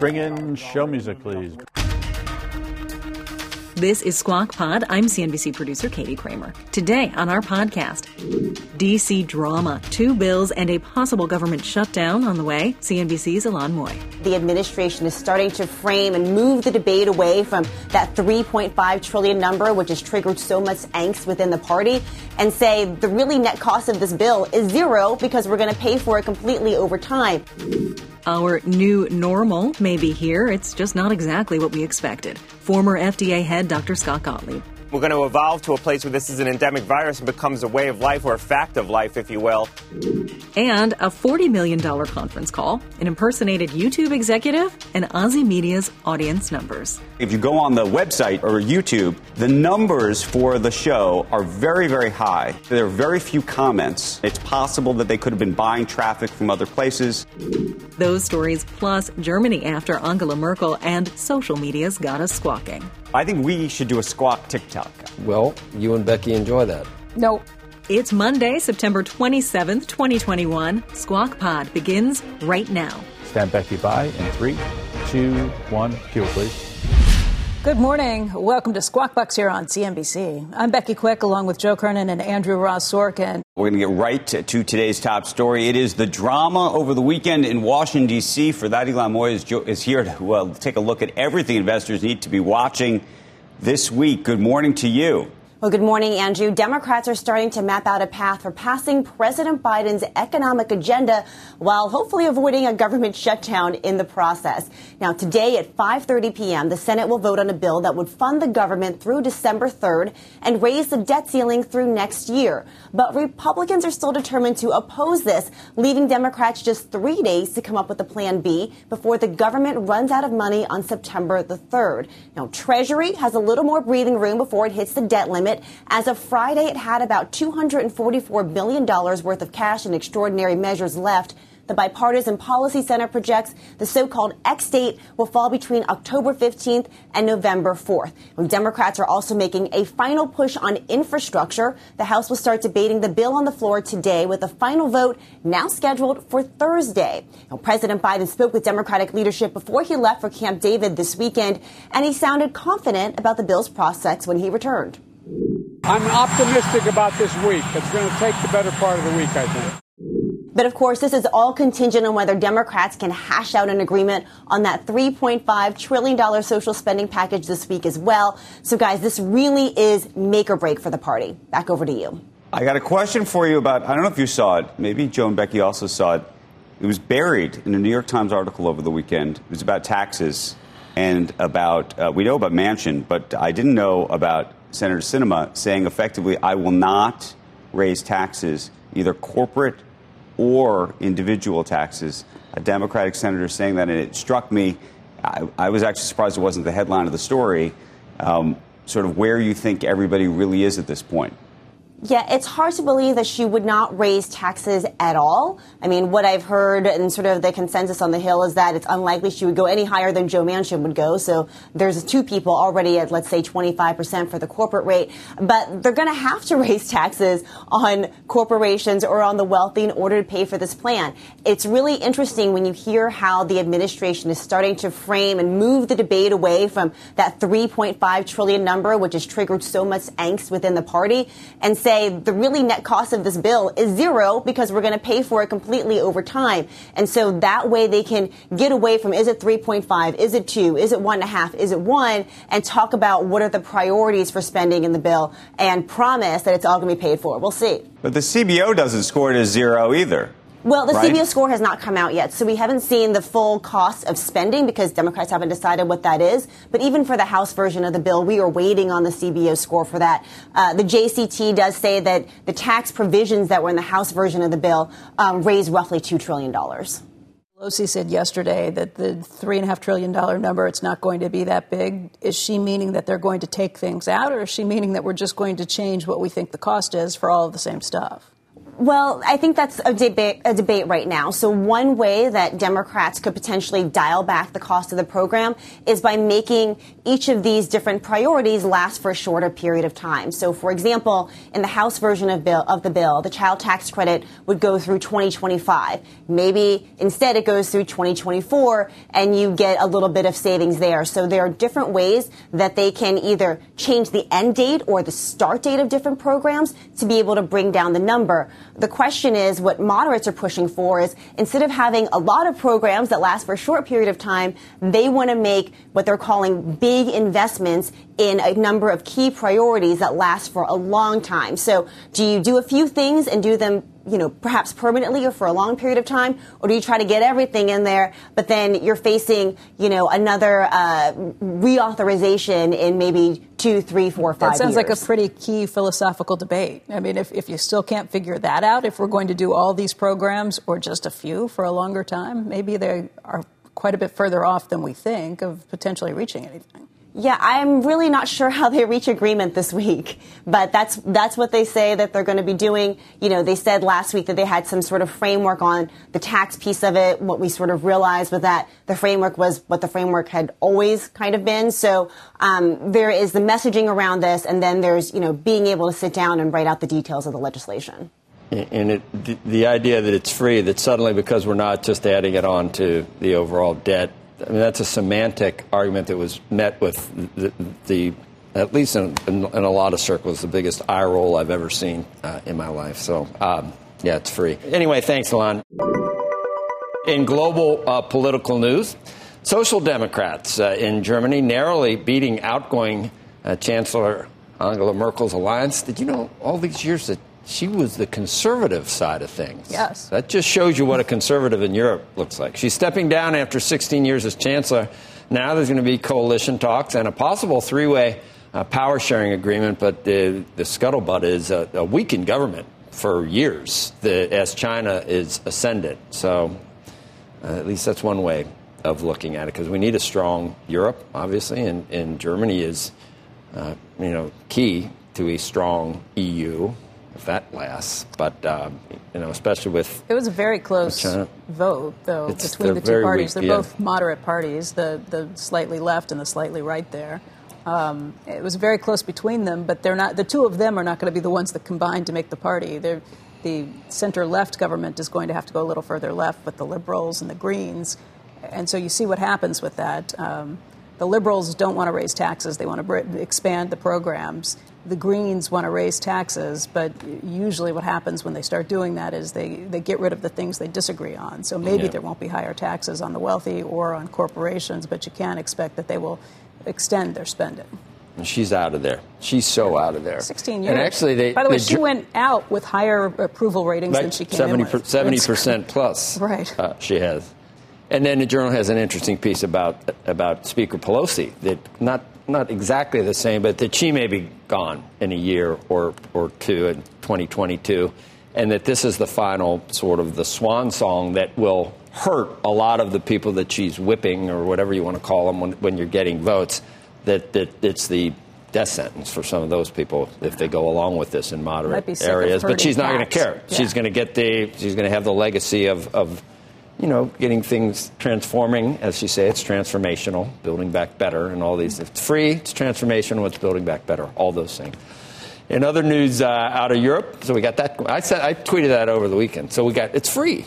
Bring in show music, please. This is Squawk Pod. I'm CNBC producer Katie Kramer. Today on our podcast, DC drama, two bills, and a possible government shutdown on the way. CNBC's Ylan Mui. The administration is starting to frame and move the debate away from that 3.5 trillion number, which has triggered so much angst within the party, and say the really net cost of this bill is zero because we're going to pay for it completely over time. Our new normal may be here. It's just not exactly what we expected. Former FDA head Dr. Scott Gottlieb. We're going to evolve to a place where this is an endemic virus and becomes a way of life or a fact of life, if you will. And a $40 million conference call, an impersonated YouTube executive, and Ozy Media's audience numbers. If you go on the website or YouTube, the numbers for the show are very, very high. There are very few comments. It's possible that they could have been buying traffic from other places. Those stories, plus Germany after Angela Merkel and social media's got us squawking. I think we should do a squawk TikTok. Well, you and Becky enjoy that. No. It's Monday, September 27th, 2021. Squawk Pod begins right now. Stand Becky by in three, two, one. Cue, please. Good morning. Welcome to Squawk Box here on CNBC. I'm Becky Quick along with Joe Kernan and Andrew Ross Sorkin. We're going to get right to, to, today's top story. It is the drama over the weekend in Washington, D.C. For that, Ylan Mui is, is here to take a look at everything investors need to be watching this week. Good morning to you. Well, good morning, Andrew. Democrats are starting to map out a path for passing President Biden's economic agenda while hopefully avoiding a government shutdown in the process. Now, today at 5:30 p.m., the Senate will vote on a bill that would fund the government through December 3rd and raise the debt ceiling through next year. But Republicans are still determined to oppose this, leaving Democrats just 3 days to come up with a plan B before the government runs out of money on September the 3rd. Now, Treasury has a little more breathing room before it hits the debt limit as of Friday, it had about $244 billion worth of cash and extraordinary measures left. The Bipartisan Policy Center projects the so-called X date will fall between October 15th and November 4th. Democrats are also making a final push on infrastructure. The House will start debating the bill on the floor today with a final vote now scheduled for Thursday. Now, President Biden spoke with Democratic leadership before he left for Camp David this weekend, and he sounded confident about the bill's prospects when he returned. I'm optimistic about this week. It's going to take the better part of the week, I think. But of course, this is all contingent on whether Democrats can hash out an agreement on that $3.5 trillion social spending package this week as well. So, guys, this really is make or break for the party. Back over to you. I got a question for you about I don't know if you saw it. Maybe Joe and Becky also saw it. It was buried in a New York Times article over the weekend. It was about taxes and about, uh, we know about Manchin, but I didn't know about Senator Sinema saying effectively, I will not raise taxes, either corporate or individual taxes. A Democratic senator saying that, and it struck me. I, I was actually surprised it wasn't the headline of the story. Um, sort of where you think everybody really is at this point. Yeah, it's hard to believe that she would not raise taxes at all. I mean, what I've heard and sort of the consensus on the Hill is that it's unlikely she would go any higher than Joe Manchin would go. So there's two people already at, let's say, 25% for the corporate rate. But they're going to have to raise taxes on corporations or on the wealthy in order to pay for this plan. It's really interesting when you hear how the administration is starting to frame and move the debate away from that 3.5 trillion number, which has triggered so much angst within the party, and say the really net cost of this bill is zero because we're going to pay for it completely over time. And so that way they can get away from is it 3.5, is it two, is it one and a half, is it one, and talk about what are the priorities for spending in the bill and promise that it's all going to be paid for. We'll see. But the CBO doesn't score it as zero either. Well, the right? CBO score has not come out yet, so we haven't seen the full cost of spending because Democrats haven't decided what that is. But even for the House version of the bill, we are waiting on the CBO score for that. Uh, the JCT does say that the tax provisions that were in the House version of the bill um, raised roughly $2 trillion. Pelosi said yesterday that the $3.5 trillion number, it's not going to be that big. Is she meaning that they're going to take things out, or is she meaning that we're just going to change what we think the cost is for all of the same stuff? Well, I think that's a debate, a debate right now. So one way that Democrats could potentially dial back the cost of the program is by making each of these different priorities last for a shorter period of time. So, for example, in the House version of, bill, of the bill, the child tax credit would go through 2025. Maybe instead it goes through 2024 and you get a little bit of savings there. So there are different ways that they can either change the end date or the start date of different programs to be able to bring down the number. The question is what moderates are pushing for is instead of having a lot of programs that last for a short period of time, they want to make what they're calling big investments in a number of key priorities that last for a long time. So do you do a few things and do them you know, perhaps permanently or for a long period of time, or do you try to get everything in there, but then you're facing, you know, another uh, reauthorization in maybe two, three, four, five. That sounds years. like a pretty key philosophical debate. I mean, if, if you still can't figure that out, if we're going to do all these programs or just a few for a longer time, maybe they are quite a bit further off than we think of potentially reaching anything. Yeah, I'm really not sure how they reach agreement this week, but that's that's what they say that they're going to be doing. You know, they said last week that they had some sort of framework on the tax piece of it. What we sort of realized was that the framework was what the framework had always kind of been. So um, there is the messaging around this, and then there's you know being able to sit down and write out the details of the legislation. And it, the, the idea that it's free, that suddenly because we're not just adding it on to the overall debt I mean, that's a semantic argument that was met with the, the at least in, in, in, a lot of circles, the biggest eye roll I've ever seen uh, in my life. So, um, yeah, it's free. Anyway, thanks, Ylan. In global uh, political news, Social Democrats uh, in Germany narrowly beating outgoing uh, Chancellor Angela Merkel's alliance. Did you know all these years that she was the conservative side of things. Yes. That just shows you what a conservative in Europe looks like. She's stepping down after 16 years as chancellor. Now there's going to be coalition talks and a possible three way uh, power sharing agreement, but the, the scuttlebutt is a, a weakened government for years the, as China is ascendant. So uh, at least that's one way of looking at it because we need a strong Europe, obviously, and, and Germany is, uh, you know, key to a strong EU that lasts. But um, you know, especially with it was a very close vote though it's, between the two parties. Weak, they're yeah. both moderate parties, the the slightly left and the slightly right there. Um, it was very close between them, but they're not. The two of them are not going to be the ones that combine to make the party. They're, the center left government is going to have to go a little further left with the liberals and the Greens, and so you see what happens with that. Um, the liberals don't want to raise taxes; they want to expand the programs the Greens want to raise taxes, but usually what happens when they start doing that is they, they get rid of the things they disagree on. So maybe yeah. there won't be higher taxes on the wealthy or on corporations, but you can't expect that they will extend their spending. She's out of there. She's so out of there. 16 years. And actually, they, by the way, they, she went out with higher approval ratings right, than she came 70 in with. 70 percent plus. right. Uh, she has. And then the Journal has an interesting piece about about Speaker Pelosi that not not exactly the same, but that she may be gone in a year or, or two in 2022, and that this is the final sort of the swan song that will hurt a lot of the people that she's whipping or whatever you want to call them when, when you're getting votes, that, that it's the death sentence for some of those people if they go along with this in moderate areas. But she's not going to care. Yeah. She's going to get the, she's going to have the legacy of, of you know, getting things transforming. As you say, it's transformational, building back better, and all these. If it's free, it's transformational, it's building back better, all those things. In other news uh, out of Europe, so we got that. I said I tweeted that over the weekend. So we got it's free,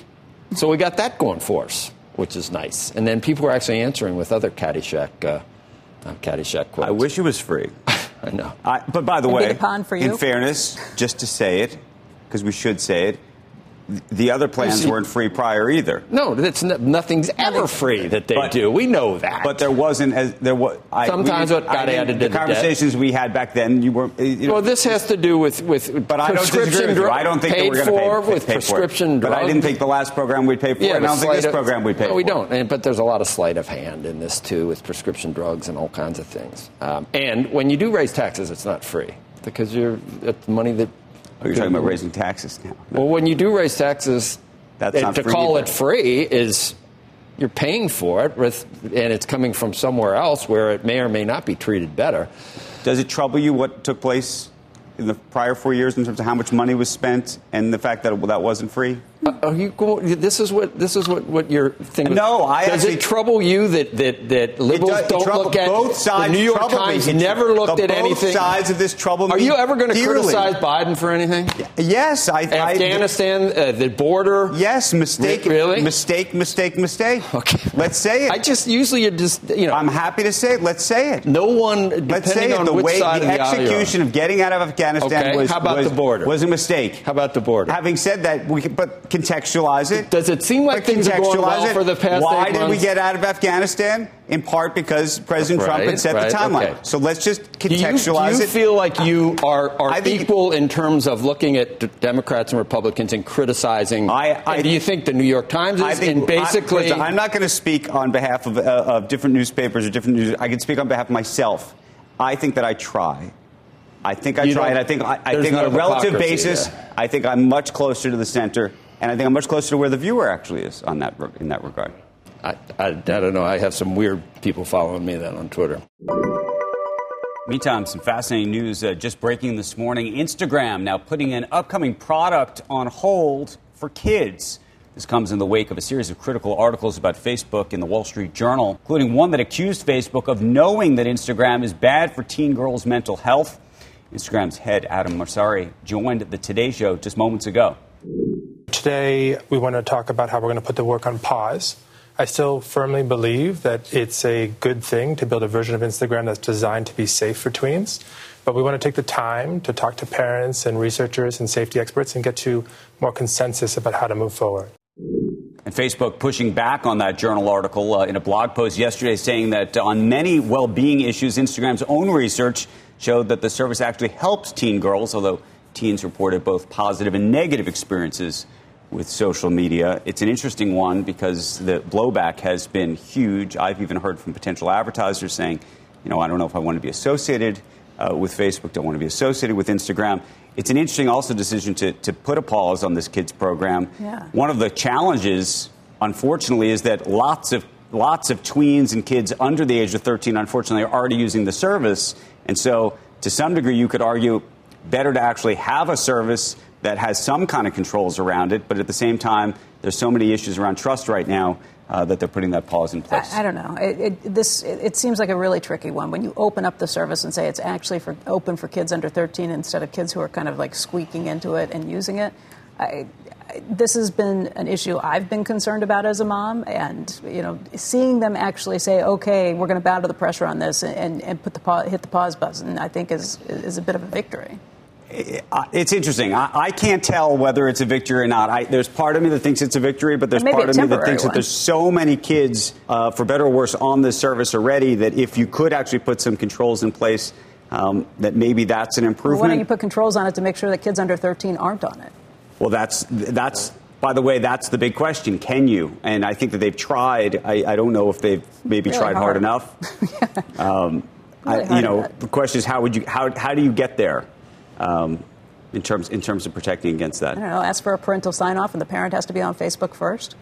so we got that going for us, which is nice. And then people were actually answering with other Caddyshack, uh, uh, Caddyshack quotes. I wish it was free. I know. I, but by the It'd way, be pond for you. in fairness, just to say it, because we should say it, the other plans weren't free prior either. No, that's no, nothing's ever free that they But- do. We know that. But there wasn't as there was. I, Sometimes we, what got I, added the to the debt. conversations we had back then, you were. You know, well, this has to do with with but I don't prescription disagree with you. I don't think that we're going to pay, with pay prescription for drugs. But I didn't think the last program we'd pay for Yeah, it. I don't think this of- program we'd pay no, for we don't. And, but there's a lot of sleight of hand in this too, with prescription drugs and all kinds of things. Um, and when you do raise taxes, it's not free because you're money that. Oh, you're talking about raising taxes now. Well, when you do raise taxes, That's not to call either. it free is you're paying for it, with, and it's coming from somewhere else where it may or may not be treated better. Does it trouble you what took place in the prior four years in terms of how much money was spent and the fact that that wasn't free? Are you going, this is what this is what, what your thing. No, I does actually, it trouble you that that, that liberals does, don't trouble, look at both sides? the New York Times me. never looked the at both anything. sides of this trouble me. Are you ever going to criticize Biden for anything? Yes, I. Afghanistan, I, uh, the border. Yes, mistake. Really? Mistake. Mistake. Mistake. Okay, let's say it. I just usually you just you know. I'm happy to say it. Let's say it. No one. Depending Let's say it. on The way the the aisle you're on. execution of getting out of Afghanistan Okay, was how about was, the border? was a mistake. How about the border? Having said that, we can, but contextualize it. Does it seem like things are going contextualize well it. for the past Why did we get out of Afghanistan? In part because President Trump had set right, the timeline. okay. So let's just Do you, contextualize do you it. feel like you are, are equal in terms of looking at d- Democrats and Republicans and criticizing? I- I- do you think the New York Times is? I think and basically, I, am not going to speak on behalf of, uh, of different newspapers or different news. I can speak on behalf of myself. I think that I try. I think I You try, and I think I, I think on a relative basis. I think I'm much closer to the center, and I think I'm much closer to where the viewer actually is on that in that regard. I, I, I don't know. I have some weird people following me then on Twitter. Meantime, some fascinating news uh, just breaking this morning. Instagram now putting an upcoming product on hold for kids. This comes in the wake of a series of critical articles about Facebook in the Wall Street Journal, including one that accused Facebook of knowing that Instagram is bad for teen girls' mental health. Instagram's head, Adam Mosseri, joined the Today Show just moments ago. Today, we want to talk about how we're going to put the work on pause. I still firmly believe that it's a good thing to build a version of Instagram that's designed to be safe for tweens. But we want to take the time to talk to parents and researchers and safety experts and get to more consensus about how to move forward. And Facebook pushing back on that journal article uh, in a blog post yesterday, saying that uh, on many well being issues, Instagram's own research showed that the service actually helps teen girls, although teens reported both positive and negative experiences with social media. It's an interesting one because the blowback has been huge. I've even heard from potential advertisers saying, you know, I don't know if I want to be associated uh, with Facebook, don't want to be associated with Instagram. It's an interesting also decision to, to put a pause on this kids program. Yeah. One of the challenges, unfortunately, is that lots of lots of tweens and kids under the age of 13, unfortunately, are already using the service. And so, to some degree, you could argue better to actually have a service that has some kind of controls around it. But at the same time, there's so many issues around trust right now uh, that they're putting that pause in place. I, I don't know. It, it, this it, it seems like a really tricky one when you open up the service and say it's actually for open for kids under 13 instead of kids who are kind of like squeaking into it and using it. I, I, this has been an issue I've been concerned about as a mom, and you know, seeing them actually say, "Okay, we're going to bow to the pressure on this," and, and put the hit the pause button, I think is is a bit of a victory. It's interesting. I, I can't tell whether it's a victory or not. I, there's part of me that thinks it's a victory, but there's part of me that thinks that there's so many kids, uh, for better or worse, on this service already that if you could actually put some controls in place, um, that maybe that's an Well, improvement. why don't you put controls on it to make sure that kids under 13 aren't on it? Well, that's that's. By the way, that's the big question. Can you? And I think that they've tried. I, I don't know if they've maybe Really tried hard, hard. enough. um, I, Really hard you know, the question is how would you how how do you get there um, in terms in terms of protecting against that? I don't know. Ask for a parental sign off, and the parent has to be on Facebook first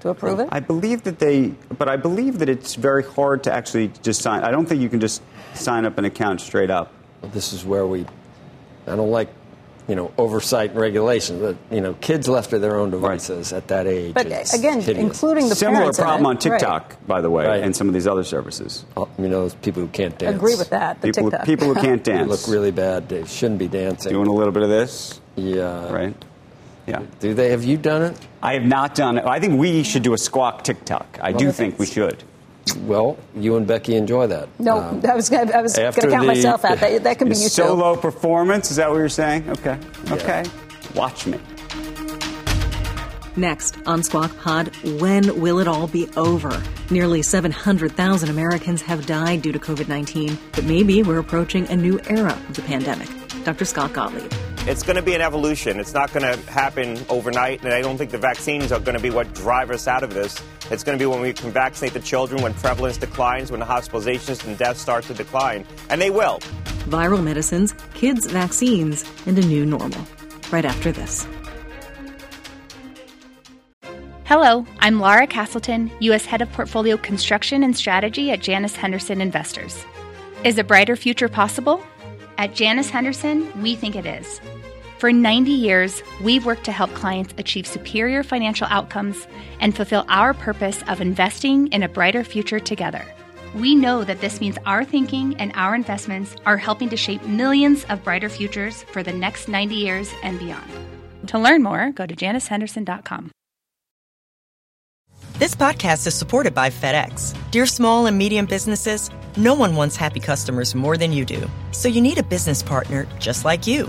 to approve it. I believe that they, but I believe that it's very hard to actually just sign. I don't think you can just sign up an account straight up. This is where we. I don't like, you know, oversight and regulation, but you know, kids left to their own devices at that age. But is again, hideous. including the Similar parents in problem on TikTok, Right. by the way, Right. and some of these other services. You know, those people who can't dance. Agree with that. The People, TikTok. people who can't They dance look really bad. They shouldn't be dancing. doing a little bit of this, yeah. right? Yeah. Do they? Have you done it? I have not done it. I think we should do a squawk TikTok. I do think we should. Well, you and Becky enjoy that. No, Um, I was gonna, I was going to count the- myself out. That, that can be you too. Solo performance. Is that what you're saying? Okay. Okay. Watch me. Next on Squawk Pod, when will it all be over? Nearly 700,000 Americans have died due to COVID 19, but maybe we're approaching a new era of the pandemic. Dr. Scott Gottlieb. It's going to be an evolution. It's not going to happen overnight, and I don't think the vaccines are going to be what drive us out of this. It's going to be when we can vaccinate the children, when prevalence declines, when the hospitalizations and deaths start to decline. And they will. Viral medicines, kids' vaccines, and a new normal. Right after this. Hello, I'm Laura Castleton, U.S. Head of Portfolio Construction and Strategy at Janus Henderson Investors. Is a brighter future possible? At Janus Henderson, we think it is. For 90 years, we've worked to help clients achieve superior financial outcomes and fulfill our purpose of investing in a brighter future together. We know that this means our thinking and our investments are helping to shape millions of brighter futures for the next 90 years and beyond. To learn more, go to janushenderson.com. This podcast is supported by FedEx. Dear small and medium businesses, no one wants happy customers more than you do. So you need a business partner just like you.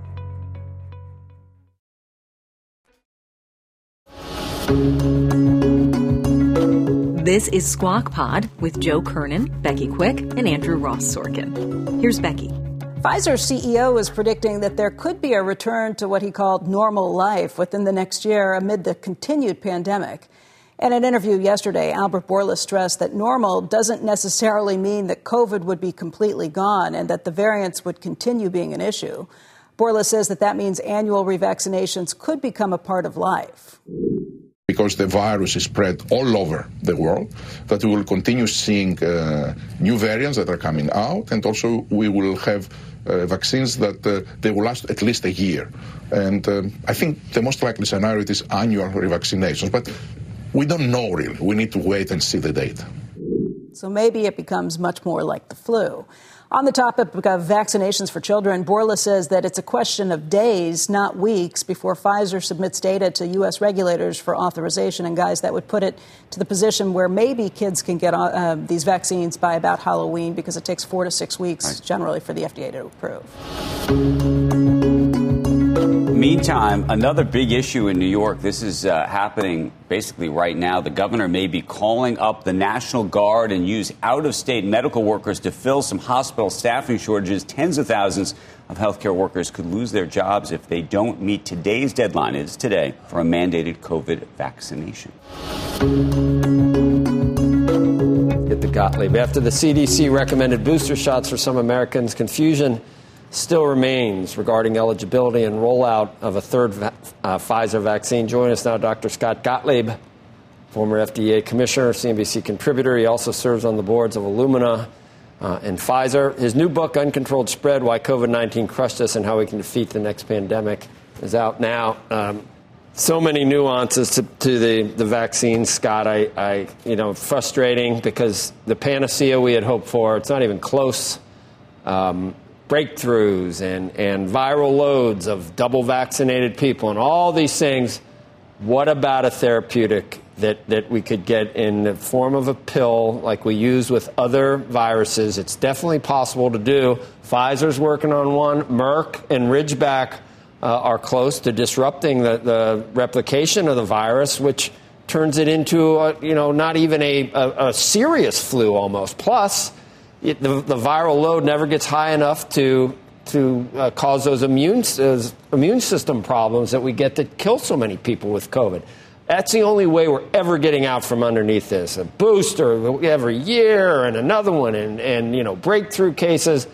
This is Squawk Pod with Joe Kernan, Becky Quick, and Andrew Ross Sorkin. Here's Becky. Pfizer's CEO is predicting that there could be a return to what he called normal life within the next year amid the continued pandemic. In an interview yesterday, Albert Bourla stressed that normal doesn't necessarily mean that COVID would be completely gone and that the variants would continue being an issue. Bourla says that that means annual revaccinations could become a part of life because the virus is spread all over the world, that we will continue seeing uh, new variants that are coming out, and also we will have uh, vaccines that uh, they will last at least a year. And um, I think the most likely scenario is annual revaccinations, but we don't know really. We need to wait and see the data. So maybe it becomes much more like the flu. On the topic of vaccinations for children, Bourla says that it's a question of days, not weeks, before Pfizer submits data to U.S. regulators for authorization. And, guys, that would put it to the position where maybe kids can get uh, these vaccines by about Halloween because it takes four to six weeks right. generally for the FDA to approve. Meantime, another big issue in New York. This is uh, happening basically right now. The governor may be calling up the National Guard and use out of state medical workers to fill some hospital staffing shortages. Tens of thousands of healthcare workers could lose their jobs if they don't meet today's deadline. It is today for a mandated COVID vaccination. Get the Gottlieb. After the CDC recommended booster shots for some Americans, confusion still remains regarding eligibility and rollout of a third uh, Pfizer vaccine. Join us now, Dr. Scott Gottlieb, former FDA commissioner, CNBC contributor. He also serves on the boards of Illumina uh, and Pfizer. His new book, Uncontrolled Spread Why COVID 19 Crushed Us and How We Can Defeat the Next Pandemic, is out now. Um, so many nuances to, to the, the vaccine, Scott. I, I, you know, frustrating because the panacea we had hoped for, it's not even close. Um, breakthroughs and, and viral loads of double vaccinated people and all these things. What about a therapeutic that, that we could get in the form of a pill like we use with other viruses? It's definitely possible to do. Pfizer's working on one. Merck and Ridgeback uh, are close to disrupting the, the replication of the virus, which turns it into, a, you know, not even a, a, a serious flu almost. Plus, the, the, viral load never gets high enough to to uh, cause those immune uh, immune system problems that we get that kill so many people with COVID. That's the only way we're ever getting out from underneath this. A booster every year and another one, and, and you know breakthrough cases.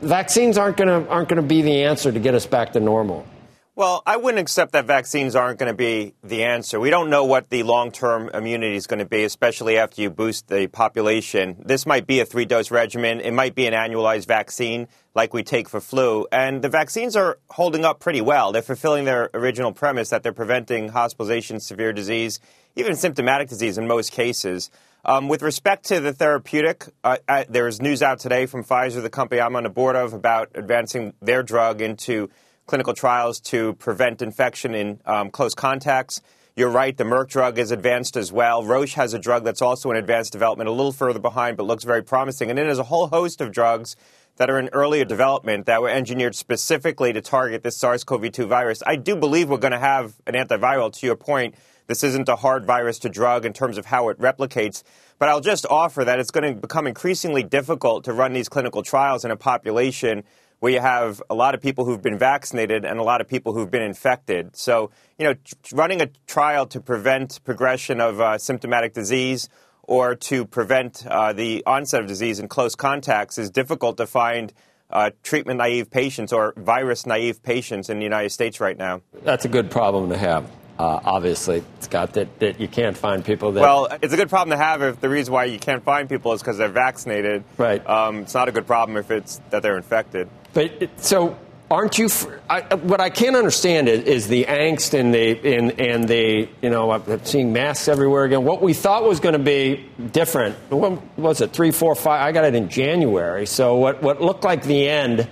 Vaccines aren't going to aren't going to be the answer to get us back to normal. Well, I wouldn't accept that vaccines aren't going to be the answer. We don't know what the long term immunity is going to be, especially after you boost the population. This might be a three dose regimen. It might be an annualized vaccine like we take for flu. And the vaccines are holding up pretty well. They're fulfilling their original premise that they're preventing hospitalization, severe disease, even symptomatic disease in most cases. Um, with respect to the therapeutic, uh, I, there's news out today from Pfizer, the company I'm on the board of, about advancing their drug into clinical trials to prevent infection in um, close contacts. You're right, the Merck drug is advanced as well. Roche has a drug that's also in advanced development, a little further behind, but looks very promising. And then there's a whole host of drugs that are in earlier development that were engineered specifically to target this SARS CoV 2 virus. I do believe we're going to have an antiviral, to your point. This isn't a hard virus to drug in terms of how it replicates. But I'll just offer that it's going to become increasingly difficult to run these clinical trials in a population where you have a lot of people who've been vaccinated and a lot of people who've been infected. So, you know, running a trial to prevent progression of uh, symptomatic disease or to prevent uh, the onset of disease in close contacts is difficult to find uh, treatment naive patients or virus naive patients in the United States right now. That's a good problem to have. Uh, obviously, Scott, that, that you can't find people that. Well, it's a good problem to have if the reason why you can't find people is because they're vaccinated. Right. Um, it's not a good problem if it's that they're infected. But so aren't you? I, what I can't understand is, is, the angst and the and, and the you know I'm seeing masks everywhere again. What we thought was going to be different. What was it? Three, four, five. I got it in January. So what what looked like the end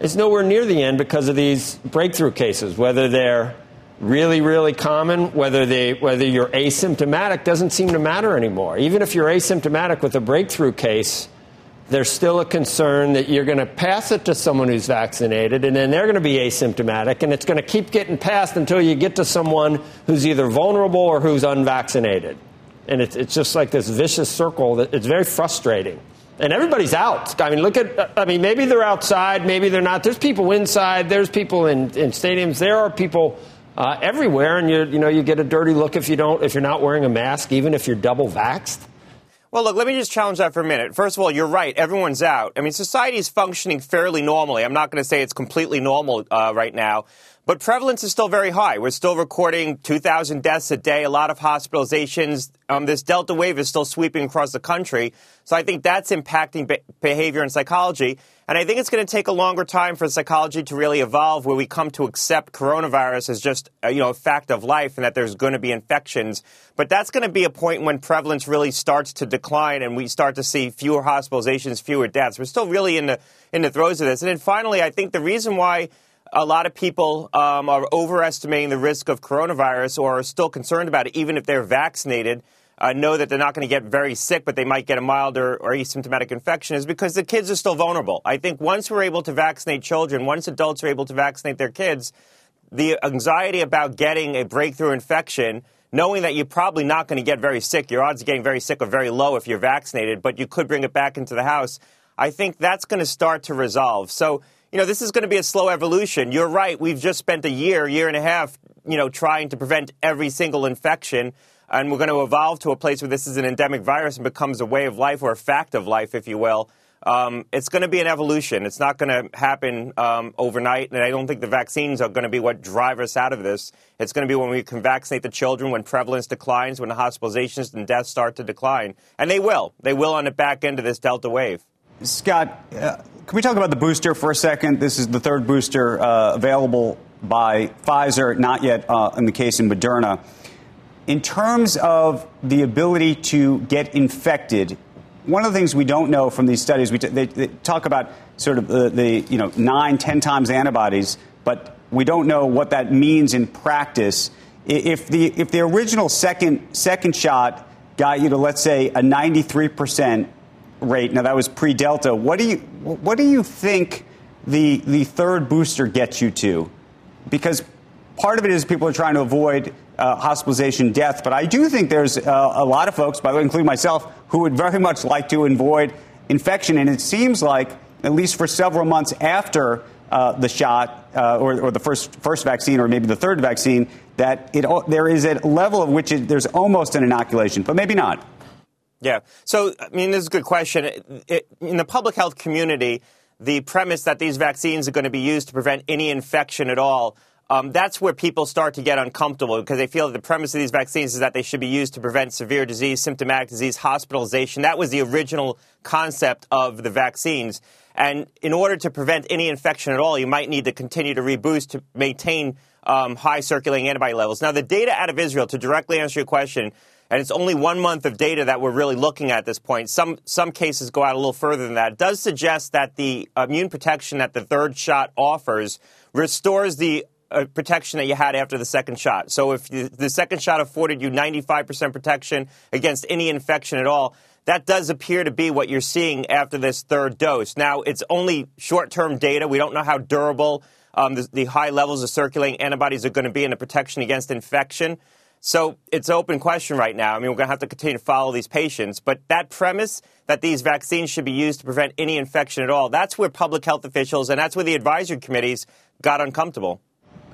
is nowhere near the end because of these breakthrough cases. Whether they're really, really common, whether they whether you're asymptomatic doesn't seem to matter anymore. Even if you're asymptomatic with a breakthrough case there's still a concern that you're going to pass it to someone who's vaccinated, and then they're going to be asymptomatic, and it's going to keep getting passed until you get to someone who's either vulnerable or who's unvaccinated. And it's, it's just like this vicious circle that it's very frustrating. And everybody's out. I mean, look at, I mean, maybe they're outside, maybe they're not. There's people inside, there's people in, in stadiums, there are people uh, everywhere, and you you know, you get a dirty look if you don't, if you're not wearing a mask, even if you're double vaxxed. Well, look, let me just challenge that for a minute. First of all, you're right. Everyone's out. I mean, society is functioning fairly normally. I'm not going to say it's completely normal uh, right now, but prevalence is still very high. We're still recording 2,000 deaths a day, a lot of hospitalizations. Um, this Delta wave is still sweeping across the country. So I think that's impacting be- behavior and psychology. And I think it's going to take a longer time for psychology to really evolve where we come to accept coronavirus as just a, uh, you know, a fact of life and that there's going to be infections. But that's going to be a point when prevalence really starts to decline and we start to see fewer hospitalizations, fewer deaths. We're still really in the, in the throes of this. And then finally, I think the reason why a lot of people um, are overestimating the risk of coronavirus or are still concerned about it, even if they're vaccinated. Uh, know that they're not going to get very sick, but they might get a milder or asymptomatic infection is because the kids are still vulnerable. I think once we're able to vaccinate children, once adults are able to vaccinate their kids, the anxiety about getting a breakthrough infection, knowing that you're probably not going to get very sick, your odds of getting very sick are very low if you're vaccinated, but you could bring it back into the house. I think that's going to start to resolve. So you know, this is going to be a slow evolution. You're right. We've just spent a year, year and a half, you know, trying to prevent every single infection. And we're going to evolve to a place where this is an endemic virus and becomes a way of life or a fact of life, if you will. Um, it's going to be an evolution. It's not going to happen um, overnight, and I don't think the vaccines are going to be what drive us out of this. It's going to be when we can vaccinate the children, when prevalence declines, when the hospitalizations and deaths start to decline. And they will. They will on the back end of this Delta wave. Scott, uh, can we talk about the booster for a second? This is the third booster uh, available by Pfizer, not yet uh, in the case in Moderna. In terms of the ability to get infected, one of the things we don't know from these studies, we t- they, they, talk about sort of the, the, you know nine, ten times antibodies, but we don't know what that means in practice. If the if the original second second shot got you to let's say a 93 percent rate. Now that was pre-Delta. What do you what do you think the the third booster gets you to? Because part of it is people are trying to avoid uh, hospitalization, death. But I do think there's uh, a lot of folks, by the way, including myself, who would very much like to avoid infection. And it seems like, at least for several months after uh, the shot uh, or, or, the first first vaccine, or maybe the third vaccine, that it there is a level of which it, there's almost an inoculation, but maybe not. Yeah. So, I mean, this is a good question. It, it, in the public health community, the premise that these vaccines are going to be used to prevent any infection at all, um, that's where people start to get uncomfortable because they feel that the premise of these vaccines is that they should be used to prevent severe disease, symptomatic disease, hospitalization. That was the original concept of the vaccines. And in order to prevent any infection at all, you might need to continue to reboost to maintain um, high circulating antibody levels. Now, the data out of Israel, to directly answer your question, and it's only one month of data that we're really looking at, at this point. Some some cases go out a little further than that. It does suggest that the immune protection that the third shot offers restores the uh, protection that you had after the second shot. So if the, the second shot afforded you 95% protection against any infection at all, that does appear to be what you're seeing after this third dose. Now, it's only short term data. We don't know how durable um, the, the high levels of circulating antibodies are going to be in the protection against infection. So it's an open question right now. I mean, we're going to have to continue to follow these patients. But that premise that these vaccines should be used to prevent any infection at all, that's where public health officials and that's where the advisory committees got uncomfortable.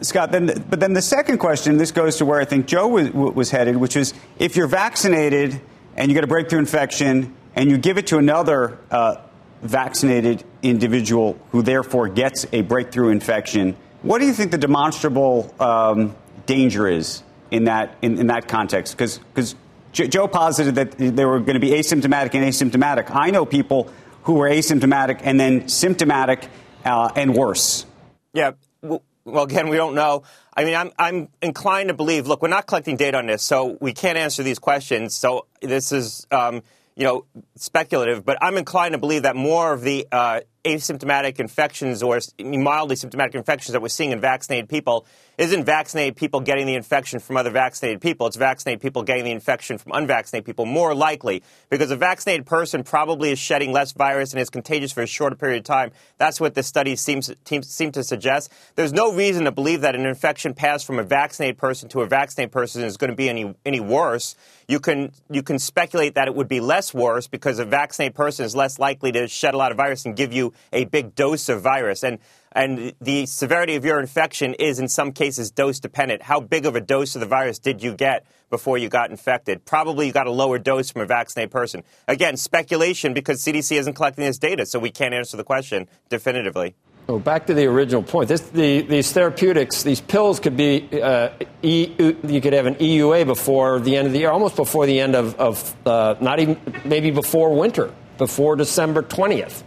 Scott, then, but then the second question, this goes to where I think Joe was, was headed, which is if you're vaccinated and you get a breakthrough infection and you give it to another uh, vaccinated individual who therefore gets a breakthrough infection, what do you think the demonstrable um, danger is in that in, in that context? Because because Joe posited that they were going to be asymptomatic and asymptomatic. I know people who were asymptomatic and then symptomatic uh, and worse. Yeah. Well, again, we don't know. I mean, I'm, I'm inclined to believe, look, we're not collecting data on this, so we can't answer these questions. So this is, um, you know, speculative, but I'm inclined to believe that more of the uh, asymptomatic infections or mildly symptomatic infections that we're seeing in vaccinated people isn't vaccinated people getting the infection from other vaccinated people. It's vaccinated people getting the infection from unvaccinated people, more likely, because a vaccinated person probably is shedding less virus and is contagious for a shorter period of time. That's what the study seems seem to suggest. There's no reason to believe that an infection passed from a vaccinated person to a vaccinated person is going to be any any worse. You can you can speculate that it would be less worse because a vaccinated person is less likely to shed a lot of virus and give you a big dose of virus. And and the severity of your infection is in some cases dose dependent. How big of a dose of the virus did you get before you got infected? Probably you got a lower dose from a vaccinated person. Again, speculation because CDC isn't collecting this data, so we can't answer the question definitively. Oh, back to the original point. This, the, these therapeutics, these pills could be, uh, e, you could have an EUA before the end of the year, almost before the end of, of uh, not even, maybe before winter, before December 20th.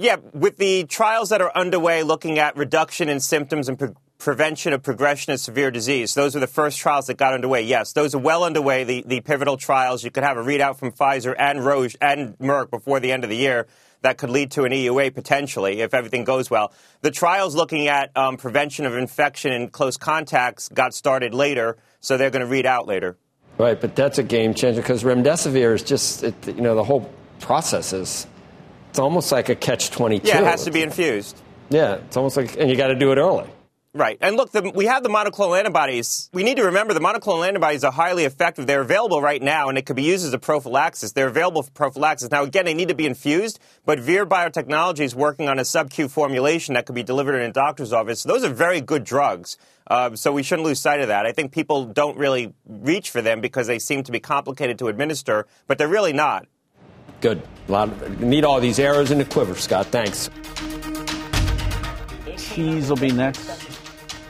Yeah, with the trials that are underway looking at reduction in symptoms and pre- prevention of progression of severe disease, those are the first trials that got underway. Yes, those are well underway, the, the pivotal trials. You could have a readout from Pfizer and Roche and Merck before the end of the year that could lead to an EUA potentially if everything goes well. The trials looking at um, prevention of infection in close contacts got started later, so they're going to read out later. Right, but that's a game changer because remdesivir is just, it, you know, the whole process is it's almost like a catch 22. Yeah, it has to be infused. Yeah, it's almost like, and you got to do it early. Right. And look, the, we have the monoclonal antibodies. We need to remember the monoclonal antibodies are highly effective. They're available right now, and it could be used as a prophylaxis. They're available for prophylaxis. Now, again, they need to be infused, but Vir Biotechnology is working on a sub-Q formulation that could be delivered in a doctor's office. So Those are very good drugs. Uh, so we shouldn't lose sight of that. I think people don't really reach for them because they seem to be complicated to administer, but they're really not. Good. A lot of, need all these arrows in the quiver, Scott. Thanks. Cheese will be next.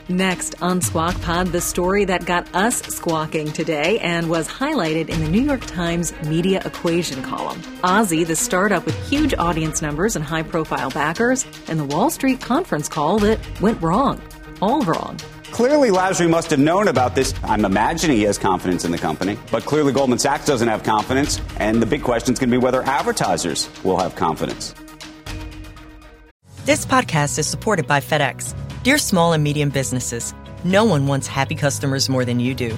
Next on Squawk Pod, the story that got us squawking today and was highlighted in the New York Times media equation column. Ozy, the startup with huge audience numbers and high profile backers, and the Wall Street conference call that went wrong. All wrong. Clearly, Lasry must have known about this. I'm imagining he has confidence in the company, but clearly Goldman Sachs doesn't have confidence. And the big question is going to be whether advertisers will have confidence. This podcast is supported by FedEx. Dear small and medium businesses, no one wants happy customers more than you do.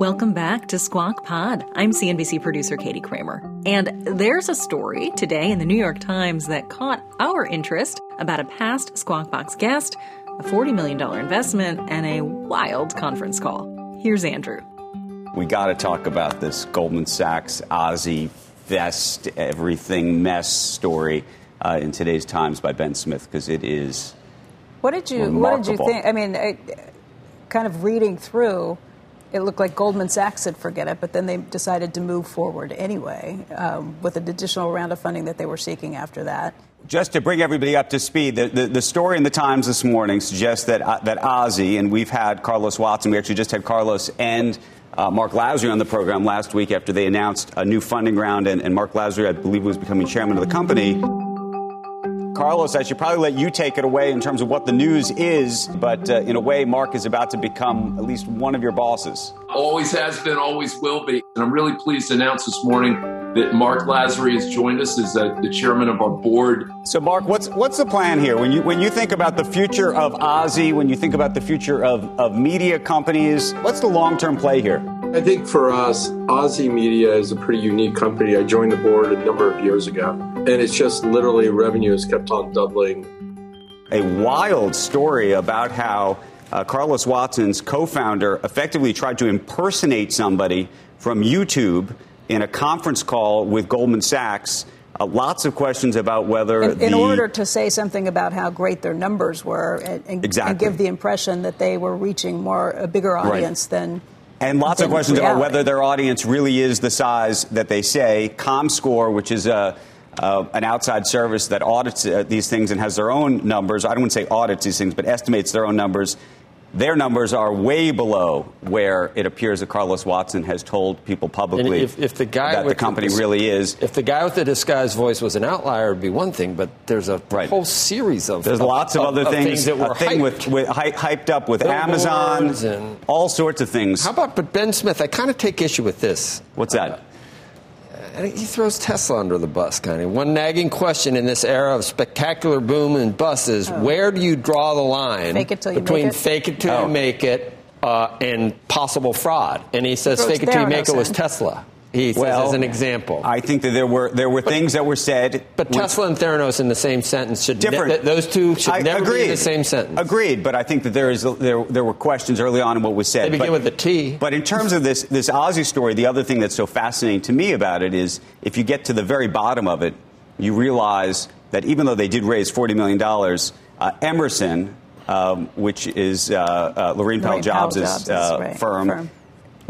Welcome back to Squawk Pod. I'm CNBC producer Katie Kramer. And there's a story today in the New York Times that caught our interest about a past Squawk Box guest, a $40 million investment, and a wild conference call. Here's Andrew. We got to talk about this Goldman Sachs, Ozy, Vest, everything mess story uh, in today's Times by Ben Smith because it is. What did you remarkable. What did you think? I mean, I, kind of reading through it looked like Goldman Sachs said forget it, but then they decided to move forward anyway um, with an additional round of funding that they were seeking after that. Just to bring everybody up to speed, the, the, the story in the Times this morning suggests that, uh, that Ozy, and we've had Carlos Watson, we actually just had Carlos and uh, Mark Lasry on the program last week after they announced a new funding round, and, and Mark Lasry, I believe, was becoming chairman of the company. Carlos, I should probably let you take it away in terms of what the news is, but uh, in a way, Mark is about to become at least one of your bosses. Always has been, always will be. And I'm really pleased to announce this morning that Mark Lasry has joined us as uh, the chairman of our board. So, Mark, what's what's the plan here? When you when you think about the future of OZY, when you think about the future of, of media companies, what's the long term play here? I think for us, OZY Media is a pretty unique company. I joined the board a number of years ago, and it's just literally revenue has kept on doubling. A wild story about how uh, Carlos Watson's co founder effectively tried to impersonate somebody from YouTube in a conference call with Goldman Sachs. Uh, lots of questions about whether in, in the, order to say something about how great their numbers were and, and, Exactly. and give the impression that they were reaching more a bigger Right. audience than And lots of than questions about whether their audience really is the size that they say. ComScore, which is a, uh, an outside service that audits uh, these things and has their own numbers. I don't want to say audits these things, but estimates their own numbers. Their numbers are way below where it appears that Carlos Watson has told people publicly if, if the guy that the company dis- really is. if the guy with the disguised voice was an outlier, it'd be one thing. But there's a whole series of There's lots of, other things. that were a thing hyped. with, with hy- hyped up with Billboards Amazon and- all sorts of things. How about but Ben Smith? I kind of take issue with this. What's that? Think he throws Tesla under the bus, kind of. One nagging question in this era of spectacular boom and bust is where do you draw the line Fake it till you between make it? fake it till Oh. you make it uh, and possible fraud? And he says Throws fake it till you make it Theranos was. Tesla. He says Well, as an example. I think that there were there were things that were said. but when- Tesla and Theranos in the same sentence should ne- different. th- those two should I- never agreed. be in the same sentence. Agreed, but I think that there is there there were questions early on in what was said. They begin but, with the T. But in terms of this this Ozy story, the other thing that's so fascinating to me about it is if you get to the very bottom of it, you realize that even though they did raise forty million dollars, uh, Emerson, um, which is uh, uh, Laurene Powell Laurene Powell Jobs' Jobs' uh, right, firm. firm.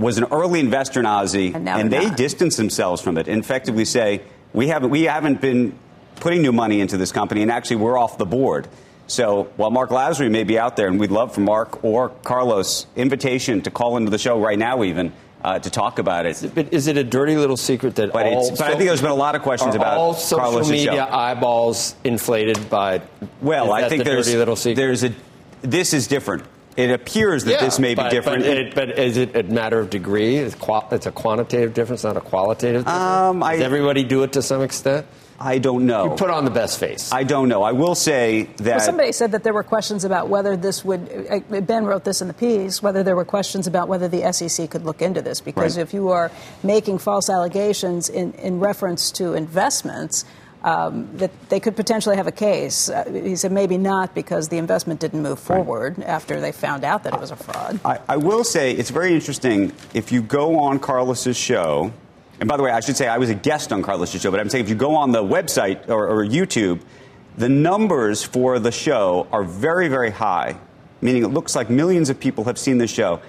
Was an early investor in Ozy, And and they're not. distance themselves from it and effectively say we haven't we haven't been putting new money into this company, and actually we're off the board. So while Mark Lasry may be out there, and we'd love for Mark or Carlos invitation to call into the show right now, even uh, to talk about it. But is it a dirty little secret that But, all it's, but I think there's been a lot of questions are about all social Carlos' media show. eyeballs inflated by? Well, I think the there's dirty little secret. there's a this is different. It appears that Yeah, this may be but- different. But, it, but is it a matter of degree? It's, qual- it's a quantitative difference, not a qualitative difference. Um, I- Does everybody do it to some extent? I don't know. You put on the best face. I don't know. I will say that Well, somebody said that there were questions about whether this would. uh, Ben wrote this in the piece. Whether there were questions about whether the SEC could look into this, because Right. if you are making false allegations in, in reference to investments, um, that they could potentially have a case. Uh, he said maybe not because the investment didn't move forward after they found out that it was a fraud. I, I will say it's very interesting if you go on Carlos's show. And by the way, I should say I was a guest on Carlos's show, but I'm saying if you go on the website or, or YouTube, the numbers for the show are very, very high, meaning it looks like millions of people have seen the show.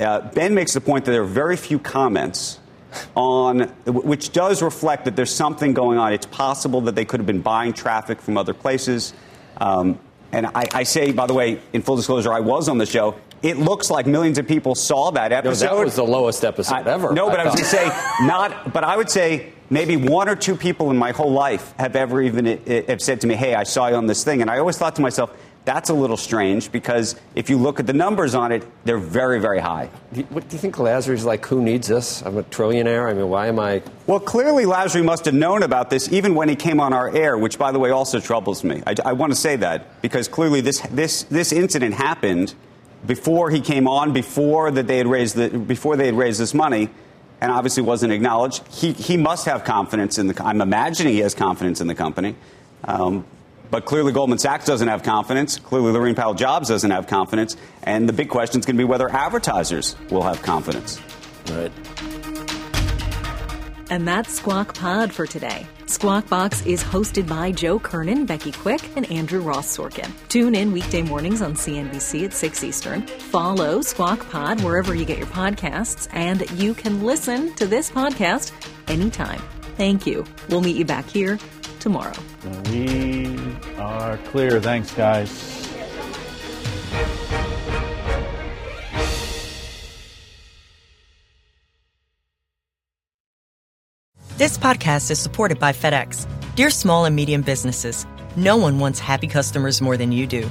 Uh, ben makes the point that there are very few comments on, which does reflect that there's something going on. It's possible that they could have been buying traffic from other places. Um, and I, I say, by the way, in full disclosure, I was on the show. It looks like millions of people saw that No, episode. that was the lowest episode I- ever. No, but I, was going to say not. But I would say maybe one or two people in my whole life have ever even uh, have said to me, "Hey, I saw you on this thing," and I always thought to myself. That's a little strange because if you look at the numbers on it, they're very, very high. What do you think Lasry is like? Who needs this? I'm a trillionaire. I mean, why am I? Well, clearly Lasry must have known about this even when he came on our air, which, by the way, also troubles me. I, I want to say that because clearly this, this, this incident happened before he came on, before that they had raised the, before they had raised this money, and obviously wasn't acknowledged. He, he must have confidence in the. I'm imagining he has confidence in the company. Um, but clearly, Goldman Sachs doesn't have confidence. Clearly, Laurene Powell Jobs doesn't have confidence. And the big question is going to be whether advertisers will have confidence. Right. And that's Squawk Pod for today. Squawk Box is hosted by Joe Kernan, Becky Quick, and Andrew Ross Sorkin. Tune in weekday mornings on CNBC at 6 Eastern. Follow Squawk Pod wherever you get your podcasts, and you can listen to this podcast anytime. Thank you. We'll meet you back here tomorrow. We are clear. Thanks, guys. This podcast is supported by FedEx. Dear small and medium businesses, No one wants happy customers more than you do.